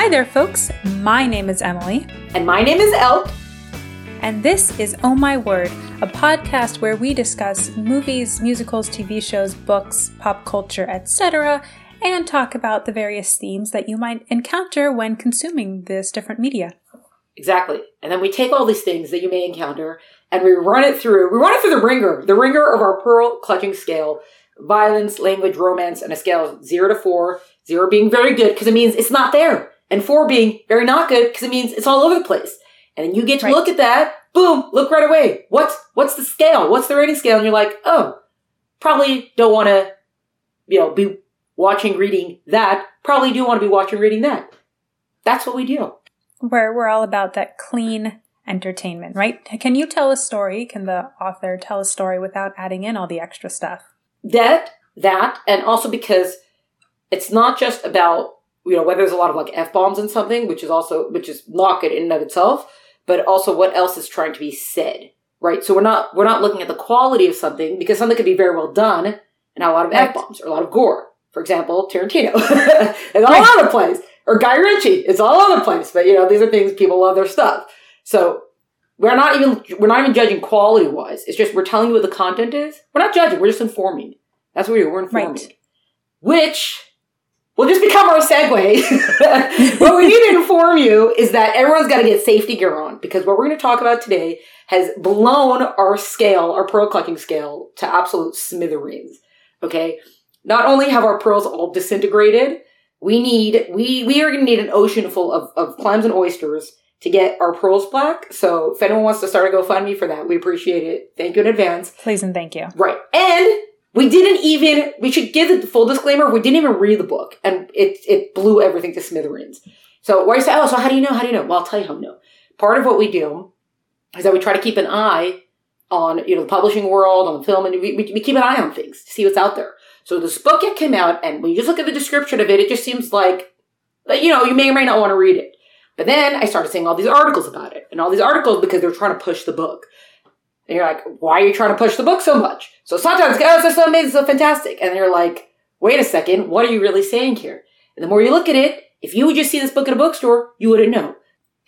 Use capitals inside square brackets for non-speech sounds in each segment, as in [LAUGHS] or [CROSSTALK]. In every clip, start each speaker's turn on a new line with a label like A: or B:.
A: Hi there, folks. My name is Emily.
B: And my name is Elk.
A: And this is Oh My Word, a podcast where we discuss movies, musicals, TV shows, books, pop culture, etc., and talk about the various themes that you might encounter when consuming this different media.
B: Exactly. And then we take all these things that you may encounter and we run it through, we run it through the ringer, the ringer of our pearl clutching scale violence, language, romance, and a scale of zero to four, zero being very good because it means it's not there, and four being very not good because it means it's all over the place. And you get to right. look at that, boom, look right away. What's what's the scale? What's the rating scale? And you're like, oh, probably don't want to, you know, be watching, reading that. Probably do want to be watching, reading that. That's what we do.
A: Where we're all about that clean entertainment, right? Can you tell a story? Can the author tell a story without adding in all the extra stuff?
B: that that and also because it's not just about you know whether there's a lot of like f bombs in something which is also which is good in and of itself but also what else is trying to be said right so we're not we're not looking at the quality of something because something could be very well done and have a lot of f bombs or a lot of gore for example tarantino [LAUGHS] it's all right. over the place or guy ritchie it's all over the place but you know these are things people love their stuff so we're not even we're not even judging quality wise. It's just we're telling you what the content is. We're not judging. We're just informing. That's what we are. We're informing. Right. Which will just become our segue. [LAUGHS] what we need to inform you is that everyone's got to get safety gear on because what we're going to talk about today has blown our scale, our pearl collecting scale, to absolute smithereens. Okay. Not only have our pearls all disintegrated, we need we we are going to need an ocean full of, of clams and oysters to get our pearls black. So if anyone wants to start a GoFundMe for that, we appreciate it. Thank you in advance.
A: Please and thank you.
B: Right. And we didn't even, we should give the full disclaimer, we didn't even read the book and it, it blew everything to smithereens. So where you say, oh, so how do you know? How do you know? Well, I'll tell you how I know. Part of what we do is that we try to keep an eye on, you know, the publishing world, on the film, and we, we, we keep an eye on things to see what's out there. So this book it came out, and when you just look at the description of it, it just seems like, you know, you may or may not want to read it. But then I started seeing all these articles about it, and all these articles because they're trying to push the book. And you're like, why are you trying to push the book so much? So sometimes, oh, it's so amazing, so fantastic. And you're like, wait a second, what are you really saying here? And the more you look at it, if you would just see this book in a bookstore, you wouldn't know.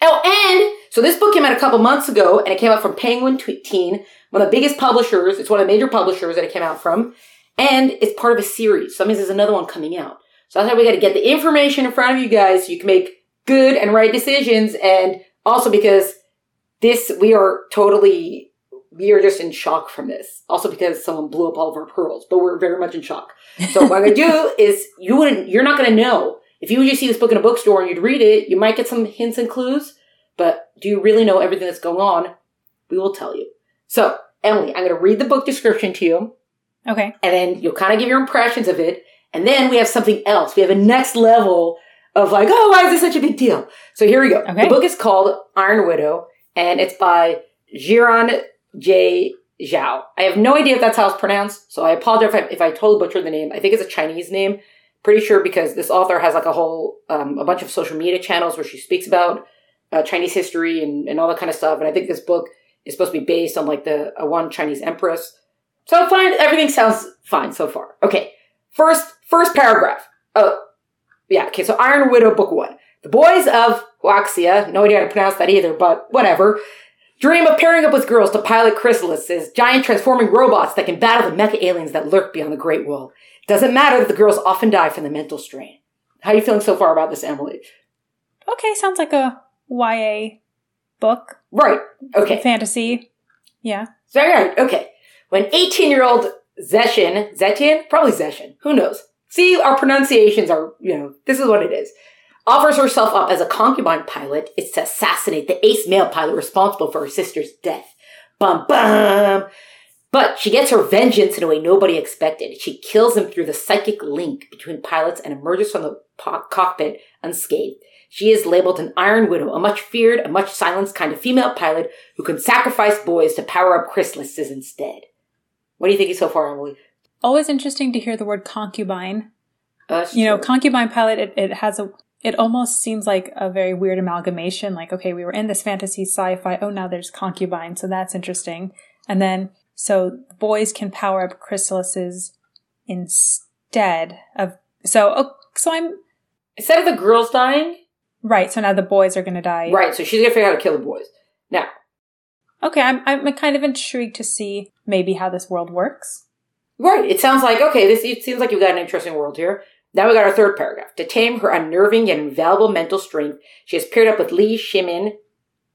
B: Oh, and so this book came out a couple months ago, and it came out from Penguin Teen, one of the biggest publishers. It's one of the major publishers that it came out from, and it's part of a series. So that means there's another one coming out. So that's why we got to get the information in front of you guys so you can make good and right decisions. And also because this, we are totally, we are just in shock from this. Also because someone blew up all of our pearls, but we're very much in shock. So what I'm going to do [LAUGHS] is you wouldn't, you're not going to know. If you would just see this book in a bookstore and you'd read it, you might get some hints and clues, but do you really know everything that's going on? We will tell you. So, Emily, I'm going to read the book description to you.
A: Okay.
B: And then you'll kind of give your impressions of it. And then we have something else. We have a next level of like, oh, why is this such a big deal? So here we go. Okay. The book is called Iron Widow, and it's by Xiran Jay Zhao. I have no idea if that's how it's pronounced, so I apologize if I, if I totally butchered the name. I think it's a Chinese name. Pretty sure because this author has like a whole, um, a bunch of social media channels where she speaks about uh, Chinese history and, and all that kind of stuff. And I think this book is supposed to be based on like the uh, one Chinese empress. So fine, everything sounds fine so far. Okay, first first paragraph. Oh, yeah, okay, so Iron Widow Book 1. The boys of Huaxia, no idea how to pronounce that either, but whatever, dream of pairing up with girls to pilot chrysalises, giant transforming robots that can battle the mecha aliens that lurk beyond the Great Wall. Doesn't matter that the girls often die from the mental strain. How are you feeling so far about this, Emily?
A: Okay, sounds like a YA book.
B: Right, okay.
A: Fantasy. Yeah.
B: Very right, okay. When 18 year old Zeshin, Zetian? Probably Zetian, who knows? See, our pronunciations are, you know, this is what it is. Offers herself up as a concubine pilot. It's to assassinate the ace male pilot responsible for her sister's death. Bum bum. But she gets her vengeance in a way nobody expected. She kills him through the psychic link between pilots and emerges from the po- cockpit unscathed. She is labeled an Iron Widow, a much feared, a much silenced kind of female pilot who can sacrifice boys to power up chrysalises instead. What do you think so far, Emily?
A: always interesting to hear the word concubine. That's you know, concubine pilot, it, it has a, it almost seems like a very weird amalgamation. Like, okay, we were in this fantasy sci-fi. Oh, now there's concubine. So that's interesting. And then, so boys can power up chrysalises instead of, so, oh, so I'm,
B: instead of the girls dying,
A: Right. So now the boys are going to die.
B: Right. So she's going to figure out how to kill the boys. Now.
A: Okay. I'm, I'm kind of intrigued to see maybe how this world works.
B: Right. It sounds like, okay, this it seems like you've got an interesting world here. Now we got our third paragraph. To tame her unnerving and invaluable mental strength, she has paired up with Li Shimin,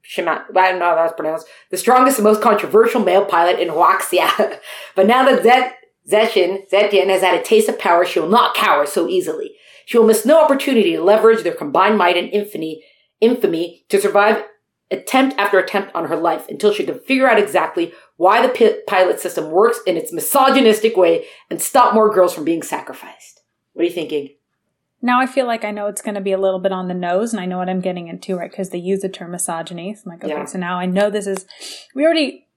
B: Shiman, I don't know how that's pronounced, the strongest and most controversial male pilot in Huaxia. [LAUGHS] but now that Zet, Zetian, Zetian has had a taste of power, she will not cower so easily. She will miss no opportunity to leverage their combined might and infamy, infamy to survive attempt after attempt on her life until she can figure out exactly why the pilot system works in its misogynistic way and stop more girls from being sacrificed. What are you thinking?
A: Now I feel like I know it's going to be a little bit on the nose and I know what I'm getting into, right? Because they use the term misogyny. So I'm like, okay, yeah. so now I know this is, we already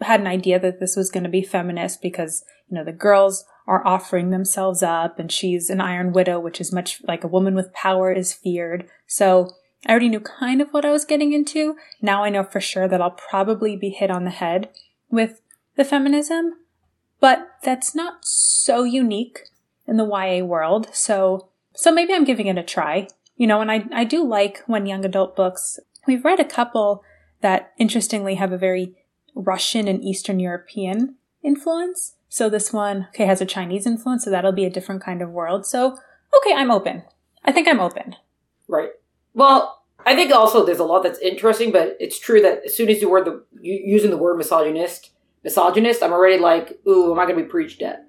A: had an idea that this was going to be feminist because, you know, the girls are offering themselves up and she's an iron widow, which is much like a woman with power is feared. So I already knew kind of what I was getting into. Now I know for sure that I'll probably be hit on the head with the feminism, but that's not so unique in the YA world. So, so maybe I'm giving it a try. You know, and I, I do like when young adult books, we've read a couple that interestingly have a very Russian and Eastern European influence. So this one, okay, has a Chinese influence, so that'll be a different kind of world. So, okay, I'm open. I think I'm open.
B: Right. Well, I think also there's a lot that's interesting, but it's true that as soon as you were the using the word misogynist, misogynist, I'm already like, ooh, am I going to be preached at?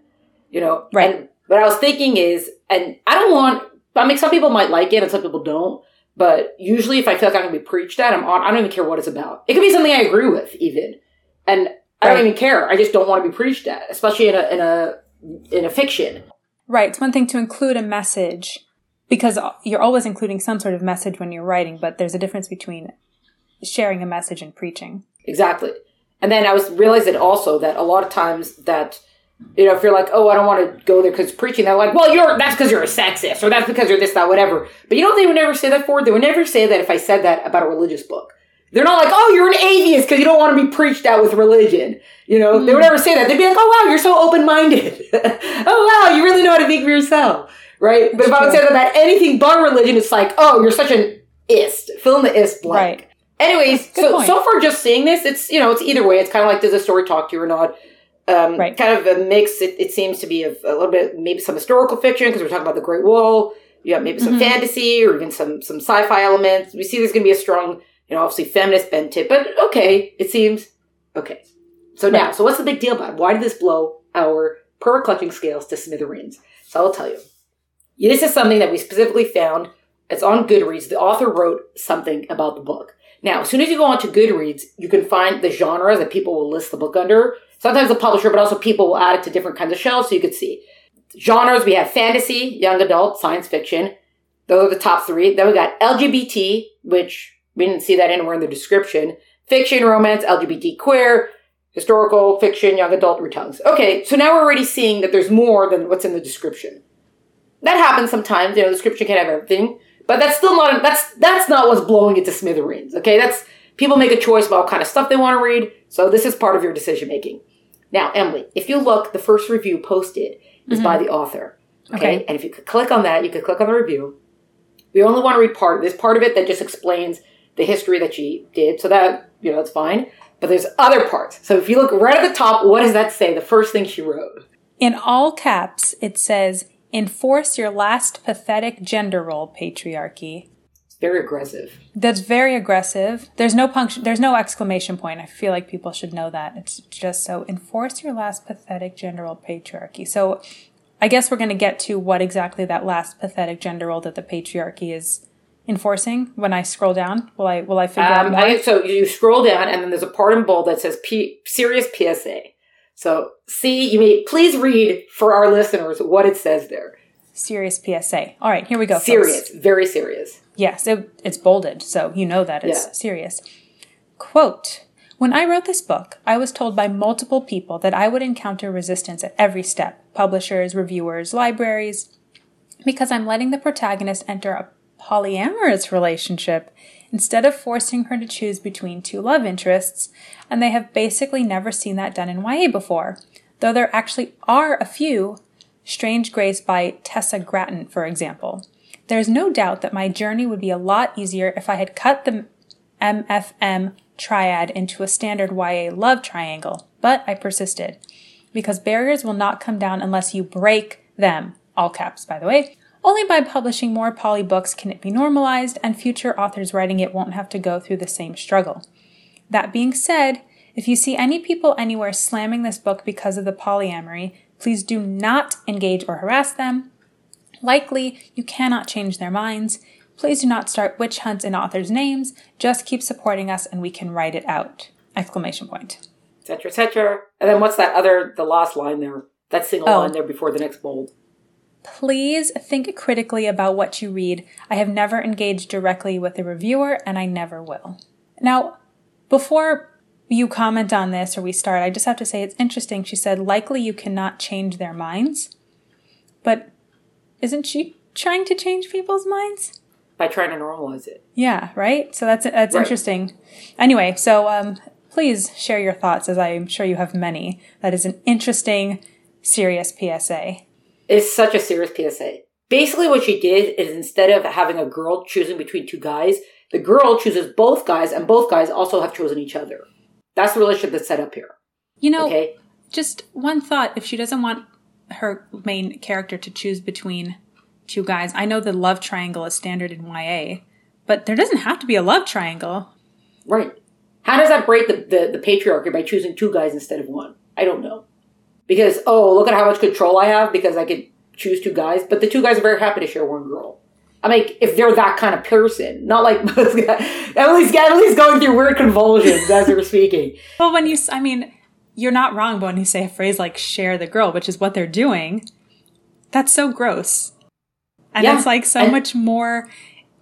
B: You know,
A: right?
B: What I was thinking is, and I don't want. I mean, some people might like it, and some people don't. But usually, if I feel like I'm going to be preached at, I'm on. I don't even care what it's about. It could be something I agree with, even, and I don't even care. I just don't want to be preached at, especially in a in a in a fiction.
A: Right. It's one thing to include a message because you're always including some sort of message when you're writing, but there's a difference between sharing a message and preaching.
B: Exactly. And then I was realizing also that a lot of times that you know if you're like oh I don't want to go there because preaching they're like well you're that's because you're a sexist or that's because you're this that whatever but you know they would never say that for they would never say that if I said that about a religious book they're not like oh you're an atheist because you don't want to be preached at with religion you know mm. they would never say that they'd be like oh wow you're so open minded [LAUGHS] oh wow you really know how to think for yourself right? That's but if true. I would say that about anything but religion, it's like, oh, you're such an ist. Fill in the ist blank. Right. Anyways, so point. so far just seeing this, it's you know, it's either way. It's kind of like does the story talk to you or not? Um, right. Kind of a mix. It, it seems to be a, a, little bit maybe some historical fiction because we're talking about the Great Wall. You have maybe some mm-hmm. fantasy or even some some sci-fi elements. We see there's going to be a strong, you know, obviously feminist bent to it, but okay, it seems okay. So now, so what's the big deal about it? Why did this blow our per clutching scales to smithereens? So I'll tell you. This is something that we specifically found. It's on Goodreads. The author wrote something about the book. Now, as soon as you go onto Goodreads, you can find the genre that people will list the book under. Sometimes the publisher, but also people will add it to different kinds of shelves so you could see. Genres, we have fantasy, young adult, science fiction. Those are the top three. Then we got LGBT, which we didn't see that anywhere in the description. Fiction, romance, LGBT queer, historical, fiction, young adult, retellings. Okay, so now we're already seeing that there's more than what's in the description that happens sometimes. You know, the scripture can't have everything, but that's still not. That's that's not what's blowing it to smithereens. Okay, that's people make a choice about what kind of stuff they want to read. So this is part of your decision making. Now, Emily, if you look, the first review posted is mm-hmm. by the author. Okay? okay, and if you could click on that, you could click on the review. We only want to read part. There's part of it that just explains the history that she did, so that you know that's fine. But there's other parts. So if you look right at the top, what does that say? The first thing she wrote.
A: In all caps, it says Enforce your last pathetic gender role, patriarchy.
B: Very aggressive.
A: That's very aggressive. There's no punct- there's no exclamation point. I feel like people should know that. It's just so enforce your last pathetic gender role, patriarchy. So I guess we're going to get to what exactly that last pathetic gender role that the patriarchy is enforcing when I scroll down? Will I will I figure um, out?
B: I, so you scroll down, and then there's a part in bold that says P- "serious PSA." So see, you may please read for our listeners what it says there.
A: Serious PSA. All right, here we go.
B: Serious, folks. very serious.
A: Yes, it, it's bolded, so you know that it's yeah. serious. Quote When I wrote this book, I was told by multiple people that I would encounter resistance at every step publishers, reviewers, libraries because I'm letting the protagonist enter a polyamorous relationship instead of forcing her to choose between two love interests, and they have basically never seen that done in YA before, though there actually are a few. Strange Grace by Tessa Gratton, for example. There's no doubt that my journey would be a lot easier if I had cut the MFM triad into a standard YA love triangle, but I persisted. Because barriers will not come down unless you break them, all caps, by the way. Only by publishing more poly books can it be normalized, and future authors writing it won't have to go through the same struggle. That being said, if you see any people anywhere slamming this book because of the polyamory, please do not engage or harass them. Likely, you cannot change their minds. Please do not start witch hunts in authors' names. Just keep supporting us and we can write it out. Exclamation point.
B: Etc. Etc. And then what's that other, the last line there? That single oh. line there before the next bold.
A: Please think critically about what you read. I have never engaged directly with a reviewer and I never will. Now, before you comment on this or we start, I just have to say it's interesting. She said, likely you cannot change their minds. But isn't she trying to change people's minds?
B: By trying to normalize it.
A: Yeah, right? So that's that's right. interesting. Anyway, so um, please share your thoughts, as I'm sure you have many. That is an interesting, serious PSA.
B: It's such a serious PSA. Basically, what she did is instead of having a girl choosing between two guys, the girl chooses both guys, and both guys also have chosen each other. That's the relationship that's set up here.
A: You know, okay? just one thought if she doesn't want her main character to choose between two guys, I know the love triangle is standard in YA, but there doesn't have to be a love triangle.
B: Right. How does that break the, the, the patriarchy by choosing two guys instead of one? I don't know. Because, oh, look at how much control I have because I could choose two guys, but the two guys are very happy to share one girl. I mean, if they're that kind of person, not like [LAUGHS] Emily's Emily's going through weird convulsions as we're speaking.
A: Well, when you, I mean, you're not wrong, but when you say a phrase like "share the girl," which is what they're doing, that's so gross, and yeah, it's like so and- much more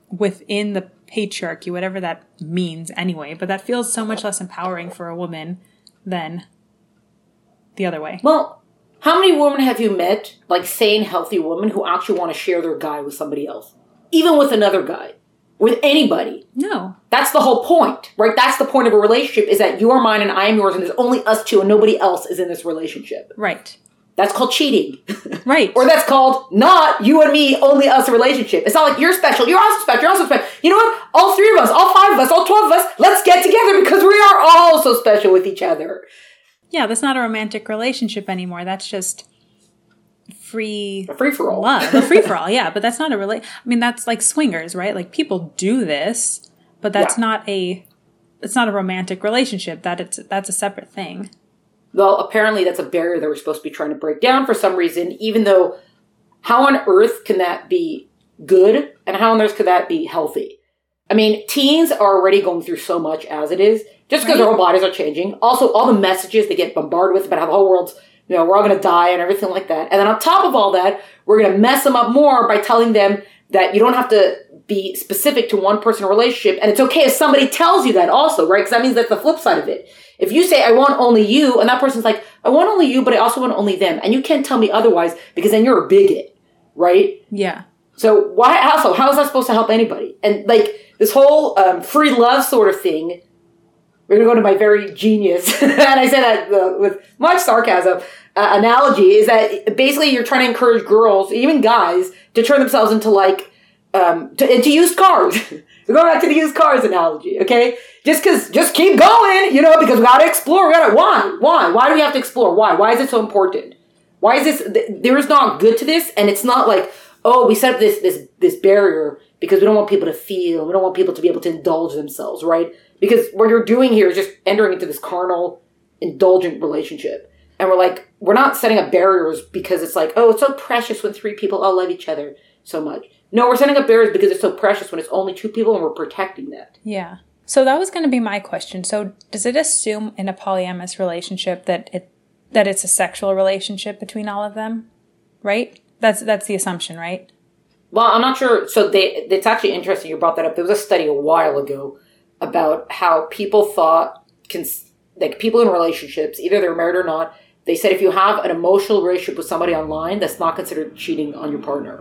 A: within the patriarchy, whatever that means, anyway. But that feels so much less empowering for a woman than the other way.
B: Well, how many women have you met, like sane, healthy women, who actually want to share their guy with somebody else? even with another guy, with anybody.
A: No.
B: That's the whole point, right? That's the point of a relationship is that you're mine and I am yours and there's only us two and nobody else is in this relationship.
A: Right.
B: That's called cheating. [LAUGHS]
A: Right.
B: or that's called not you and me, only us relationship. It's not like you're special, you're also special, you're also special. You know what? All three of us, all five of us, all 12 of us, let's get together because we are all so special with each other.
A: Yeah, that's not a romantic relationship anymore. That's just free
B: a free for all
A: love. A free for all yeah but that's not a really i mean that's like swingers right? Like people do this but that's yeah. not a it's not a romantic relationship that it's that's a separate thing.
B: Well apparently that's a barrier that we're supposed to be trying to break down for some reason even though how on earth can that be good and how on earth could that be healthy? I mean teens are already going through so much as it is just because right. their whole bodies are changing. Also all the messages they get bombarded with about how the whole world's you know, we're all going to die and everything like that. And then on top of all that, we're going to mess them up more by telling them that you don't have to be specific to one person relationship. And it's okay if somebody tells you that also, right? Because that means that's the flip side of it. If you say, I want only you, and that person's like, I want only you, but I also want only them. And you can't tell me otherwise because then you're a bigot, right?
A: Yeah.
B: So why also, how is that supposed to help anybody? And like this whole um, free love sort of thing, we're going to go to my very genius, [LAUGHS] and I say that uh, with much sarcasm, uh, analogy is that basically you're trying to encourage girls, even guys, to turn themselves into like, um, to, into used cars. [LAUGHS] We're going back to the used cars analogy, okay? Just cause, just keep going, you know, because we gotta explore, we gotta, why? Why? Why do we have to explore? Why? Why is it so important? Why is this, there is not good to this, and it's not like, oh, we set up this, this, this barrier because we don't want people to feel, we don't want people to be able to indulge themselves, right? Because what you're doing here is just entering into this carnal, indulgent relationship. And we're like, we're not setting up barriers because it's like, oh, it's so precious when three people all love each other so much. No, we're setting up barriers because it's so precious when it's only two people and we're protecting that.
A: Yeah. So that was going to be my question. So does it assume in a polyamorous relationship that it that it's a sexual relationship between all of them? Right? That's that's the assumption, right?
B: Well, I'm not sure. So they it's actually interesting you brought that up. There was a study a while ago about how people thought cons- like people in relationships, either they're married or not, they said if you have an emotional relationship with somebody online, that's not considered cheating on your partner.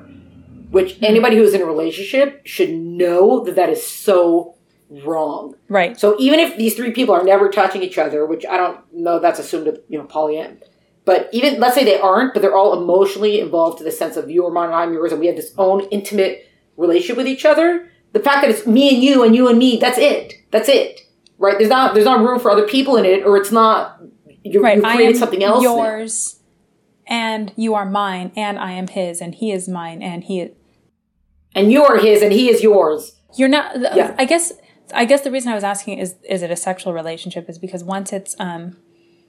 B: Which hmm. anybody who's in a relationship should know that that is so wrong.
A: Right.
B: So even if these three people are never touching each other, which I don't know, that's assumed to you know polyam. But even let's say they aren't, but they're all emotionally involved to the sense of you are mine and I'm yours, and we have this own intimate relationship with each other. The fact that it's me and you and you and me, that's it. That's it. Right? There's not there's not room for other people in it, or it's not you,
A: right.
B: you created something else.
A: Yours and you are mine, and I am his, and he is mine, and he is
B: and you're his and he is yours.
A: You're not yeah. I guess I guess the reason I was asking is is it a sexual relationship is because once it's um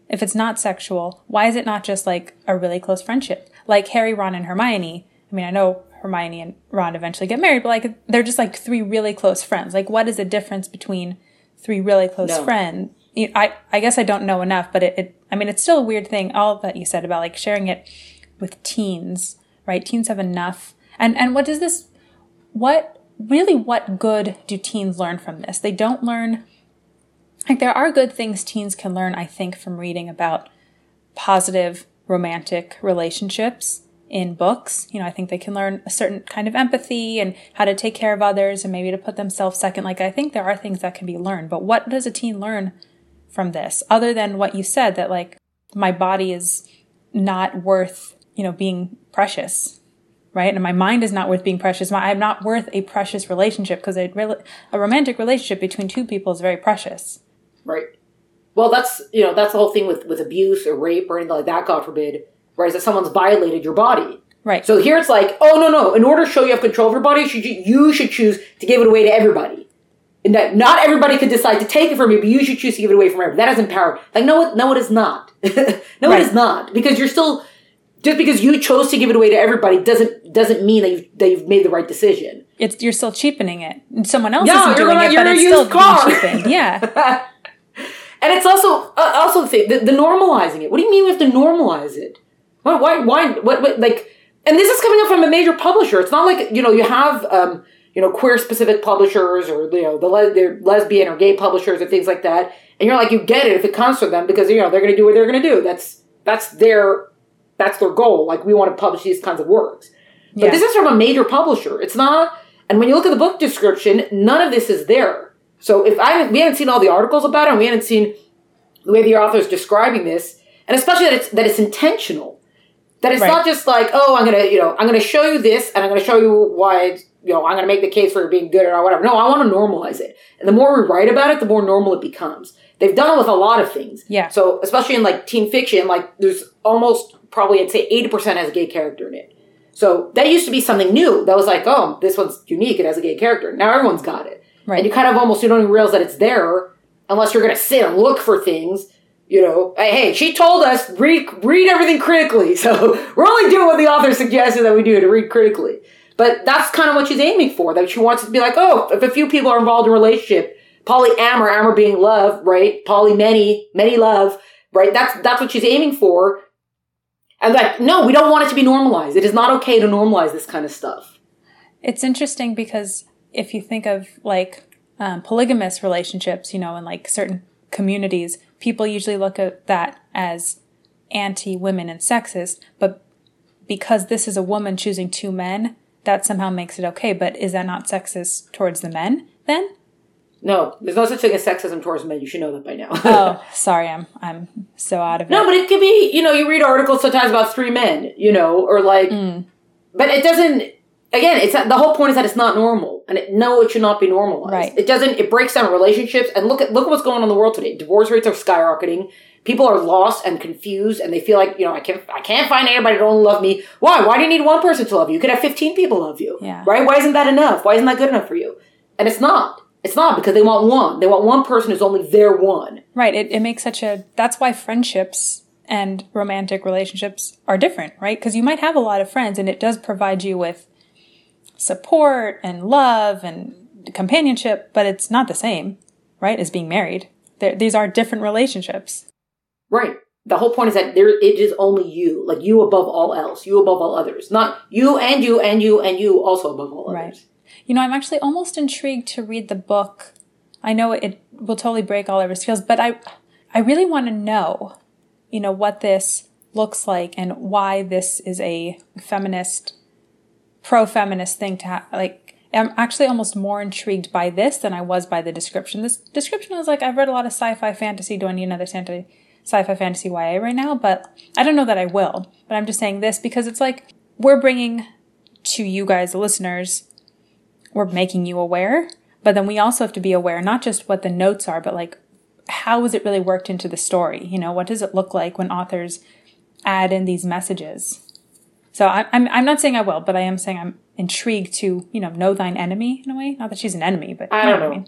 A: if it's not sexual, why is it not just like a really close friendship? Like Harry, Ron, and Hermione. I mean, I know Hermione and Ron eventually get married, but like they're just like three really close friends. Like, what is the difference between three really close no. friends? I I guess I don't know enough, but it, it I mean, it's still a weird thing. All that you said about like sharing it with teens, right? Teens have enough. And and what does this? What really? What good do teens learn from this? They don't learn. Like there are good things teens can learn, I think, from reading about positive romantic relationships in books. You know, I think they can learn a certain kind of empathy and how to take care of others and maybe to put themselves second. Like, I think there are things that can be learned. But what does a teen learn from this other than what you said that, like, my body is not worth, you know, being precious? Right. And my mind is not worth being precious. My, I'm not worth a precious relationship because a, a romantic relationship between two people is very precious.
B: Right. Well, that's, you know, that's the whole thing with, with abuse or rape or anything like that, God forbid whereas that someone's violated your body.
A: Right.
B: So here it's like, oh no no, in order to show you have control of your body, you you should choose to give it away to everybody. And that not everybody could decide to take it from you, but you should choose to give it away from everybody. That is empower. Like no, no, it is not. [LAUGHS] no, right. it is not because you're still just because you chose to give it away to everybody doesn't doesn't mean that you've that you've made the right decision.
A: It's you're still cheapening it. Someone else yeah, isn't doing it, but it's still car. cheapened. [LAUGHS] Yeah.
B: and it's also uh, also the thing the, the normalizing it. What do you mean we have to normalize it? Why, why, why, what, what, like, and this is coming up from a major publisher. It's not like, you know, you have, um, you know, queer specific publishers or, you know, the le- lesbian or gay publishers or things like that. And you're like, you get it if it comes from them because, you know, they're going to do what they're going to do. That's, that's their, that's their goal. Like, we want to publish these kinds of works. But yeah. this is from a major publisher. It's not, and when you look at the book description, none of this is there. So if I, we haven't seen all the articles about it and we haven't seen the way the author is describing this, and especially that it's, that it's intentional that it's right. not just like, oh, I'm gonna, you know, I'm gonna show you this, and I'm gonna show you why, you know, I'm gonna make the case for it being good or whatever. No, I want to normalize it, and the more we write about it, the more normal it becomes. They've done it with a lot of things.
A: Yeah.
B: So especially in like teen fiction, like there's almost probably I'd say 80% has a gay character in it. So that used to be something new. That was like, oh, this one's unique. It has a gay character. Now everyone's got it. Right. And you kind of almost you don't even realize that it's there unless you're going to sit and look for things you know, hey, she told us read read everything critically. [LAUGHS] So we're only doing what the author suggested that we do to read critically. But that's kind of what she's aiming for. That she wants to be like, oh, if a few people are involved in a relationship, polyamor, amor being love, right? Poly many, many love, right? That's that's what she's aiming for. And like, no, we don't want it to be normalized. It is not okay to normalize this kind of stuff.
A: It's interesting because if you think of like um, polygamous relationships, you know, in like certain communities, people usually look at that as anti women and sexist, but because this is a woman choosing two men, that somehow makes it okay. But is that not sexist towards the men then?
B: No, there's no such thing as sexism towards men. You should know that by now.
A: oh, [LAUGHS] sorry, I'm I'm so out of it.
B: No, but it could be, you know, you read articles sometimes about three men, you know, or like, mm. but it doesn't again, it's the whole point is that it's not normal, and it, no, it should not be normalized.
A: Right.
B: It doesn't. It breaks down relationships, and look at look at what's going on in the world today. Divorce rates are skyrocketing. People are lost and confused, and they feel like you know I can't I can't find anybody to only love me. Why? Why do you need one person to love you? You could have fifteen people love you.
A: Yeah.
B: Right? Why isn't that enough? Why isn't that good enough for you? And it's not. It's not because they want one. They want one person who's only their one.
A: Right. It, it makes such a. That's why friendships and romantic relationships are different, right? Because you might have a lot of friends, and it does provide you with support and love and companionship, but it's not the same, right, as being married. They're, these are different relationships.
B: Right. The whole point is that there it is only you, like you above all else, you above all others, not you and you and you and you also above all right. others.
A: You know, I'm actually almost intrigued to read the book. I know it will totally break all of our skills, but I, I really want to know, you know, what this looks like and why this is a feminist pro-feminist thing to have like I'm actually almost more intrigued by this than I was by the description. This description was like I've read a lot of sci-fi fantasy. Do I need another sci-fi fantasy YA right now? But I don't know that I will. But I'm just saying this because it's like we're bringing to you guys, the listeners, we're making you aware, but then we also have to be aware not just what the notes are, but like how is it really worked into the story? You know, what does it look like when authors add in these messages? So I, I'm I'm not saying I will, but I am saying I'm intrigued to you know know thine enemy in a way. Not that she's an enemy, but
B: I don't know. I, mean.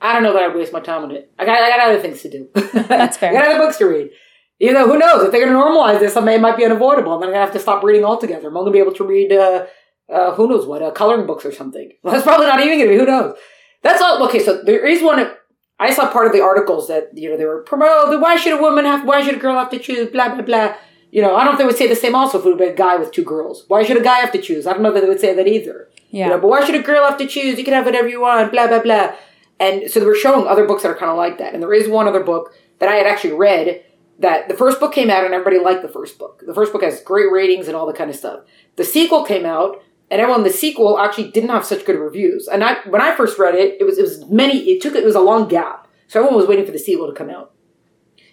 B: I don't know that I'd waste my time on it. I got I got other things to do. That's [LAUGHS] fair. I got other books to read. You know, who knows? If they're going to normalize this, it might be unavoidable. Then I'm going to have to stop reading altogether. I'm only going to be able to read, uh, uh, who knows what, uh, coloring books or something. Well, [LAUGHS] that's probably not even going to be. Who knows? That's all. Okay, so there is one. I saw part of the articles that you know they were promoting. Why should a woman have? Why should a girl have to choose? Blah blah blah. You know, I don't know if they would say the same also if it would be a guy with two girls. Why should a guy have to choose? I don't know that they would say that either. Yeah. You know, but why should a girl have to choose? You can have whatever you want. Blah blah blah. And so they were showing other books that are kind of like that. And there is one other book that I had actually read that the first book came out and everybody liked the first book. The first book has great ratings and all that kind of stuff. The sequel came out and everyone the sequel actually didn't have such good reviews. And I when I first read it, it was it was many it took it was a long gap. So everyone was waiting for the sequel to come out.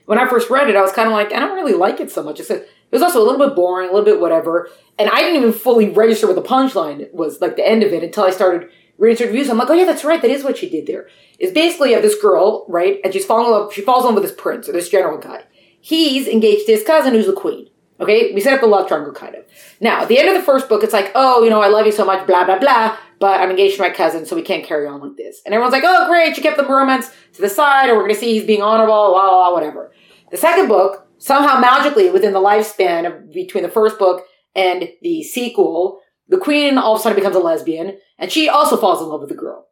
B: When I first read it, I was kind of like, I don't really like it so much. It's a, it was also a little bit boring, a little bit whatever. And I didn't even fully register what the punchline was, like the end of it, until I started reading reviews. I'm like, oh yeah, that's right. That is what she did there. Is basically this girl, right? And she's falling in love, she falls in love with this prince or this general guy. He's engaged to his cousin who's the queen. Okay, we set up the love triangle kind of. Now, at the end of the first book, it's like, oh, you know, I love you so much, blah, blah, blah, but I'm engaged to my cousin, so we can't carry on like this. And everyone's like, oh, great, you kept the romance to the side, or we're gonna see he's being honorable, blah, blah, blah, whatever. The second book, somehow magically, within the lifespan of between the first book and the sequel, the queen all of a sudden becomes a lesbian, and she also falls in love with the girl.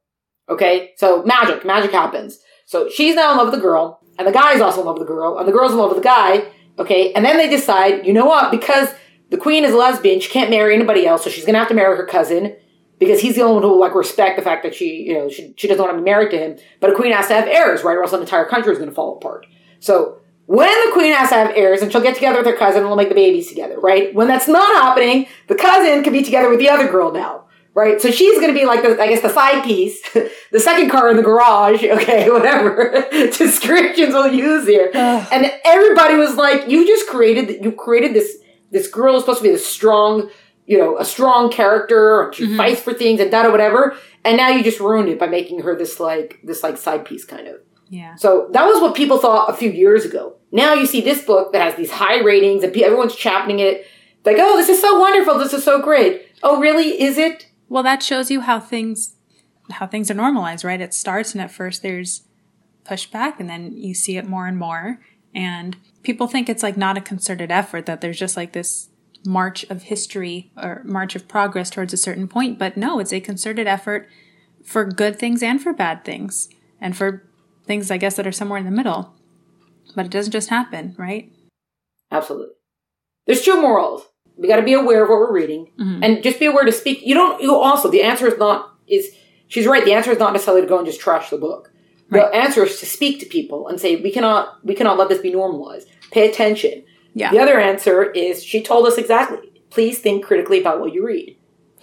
B: Okay? So magic, magic happens. So she's now in love with the girl, and the guy's also in love with the girl, and the girl's in love with the guy, okay? And then they decide, you know what, because the queen is a lesbian, she can't marry anybody else, so she's gonna have to marry her cousin, because he's the only one who will like respect the fact that she, you know, she, she doesn't want to be married to him. But a queen has to have heirs, right? Or else the entire country is gonna fall apart. So when the queen has to have heirs and she'll get together with her cousin and they'll make the babies together, right? When that's not happening, the cousin can be together with the other girl now right? So she's going to be like the, I guess, the side piece, [LAUGHS] the second car in the garage, [LAUGHS] okay, whatever [LAUGHS] descriptions we'll use here. and everybody was like, you just created, you created this, this girl is supposed to be this strong, you know, a strong character, she mm-hmm. fights for things and that or whatever. And now you just ruined it by making her this like, this like side piece kind of.
A: Yeah.
B: So that was what people thought a few years ago. Now you see this book that has these high ratings and everyone's championing it. Like, oh, this is so wonderful. This is so great. Oh, really? Is it?
A: Well, that shows you how things how things are normalized, right? It starts and at first there's pushback and then you see it more and more and people think it's like not a concerted effort that there's just like this march of history or march of progress towards a certain point, but no, it's a concerted effort for good things and for bad things and for things I guess that are somewhere in the middle. But it doesn't just happen, right?
B: Absolutely. There's two morals. We got to be aware of what we're reading mm-hmm. and just be aware to speak. You don't, you also, the answer is not, is, she's right. The answer is not necessarily to go and just trash the book. Right. The answer is to speak to people and say, we cannot, we cannot let this be normalized. Pay attention. Yeah. The other answer is she told us exactly. Please think critically about what you read.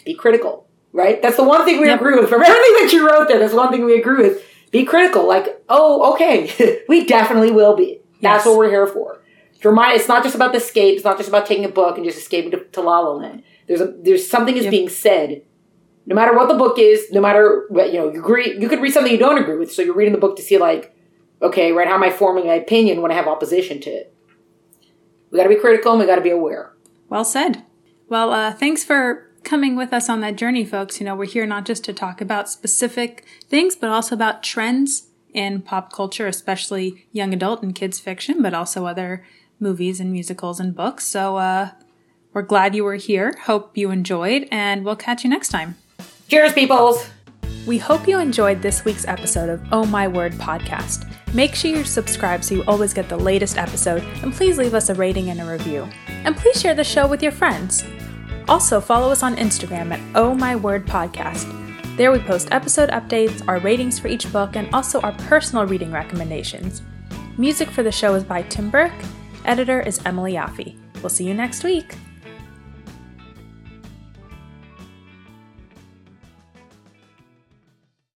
B: Be critical, right? That's the one thing we yep. agree with. From everything that you wrote there, that's one thing we agree with. Be critical. Like, oh, okay. [LAUGHS] we definitely will be. That's yes. what we're here for to remind it's not just about the escape it's not just about taking a book and just escaping to, to la la land there's a there's something is yep. being said no matter what the book is no matter what you know you agree you could read something you don't agree with so you're reading the book to see like okay right how am i forming my opinion when i have opposition to it we got to be critical and we got to be aware
A: well said well uh, thanks for coming with us on that journey folks you know we're here not just to talk about specific things but also about trends in pop culture especially young adult and kids fiction but also other movies and musicals and books. So uh, we're glad you were here. Hope you enjoyed, and we'll catch you next time.
B: Cheers, peoples!
A: We hope you enjoyed this week's episode of Oh My Word podcast. Make sure you're subscribed so you always get the latest episode, and please leave us a rating and a review. And please share the show with your friends. Also, follow us on Instagram at Oh My Word Podcast. There we post episode updates, our ratings for each book, and also our personal reading recommendations. Music for the show is by Tim Burke, Editor is Emily Yaffe. We'll see you next week.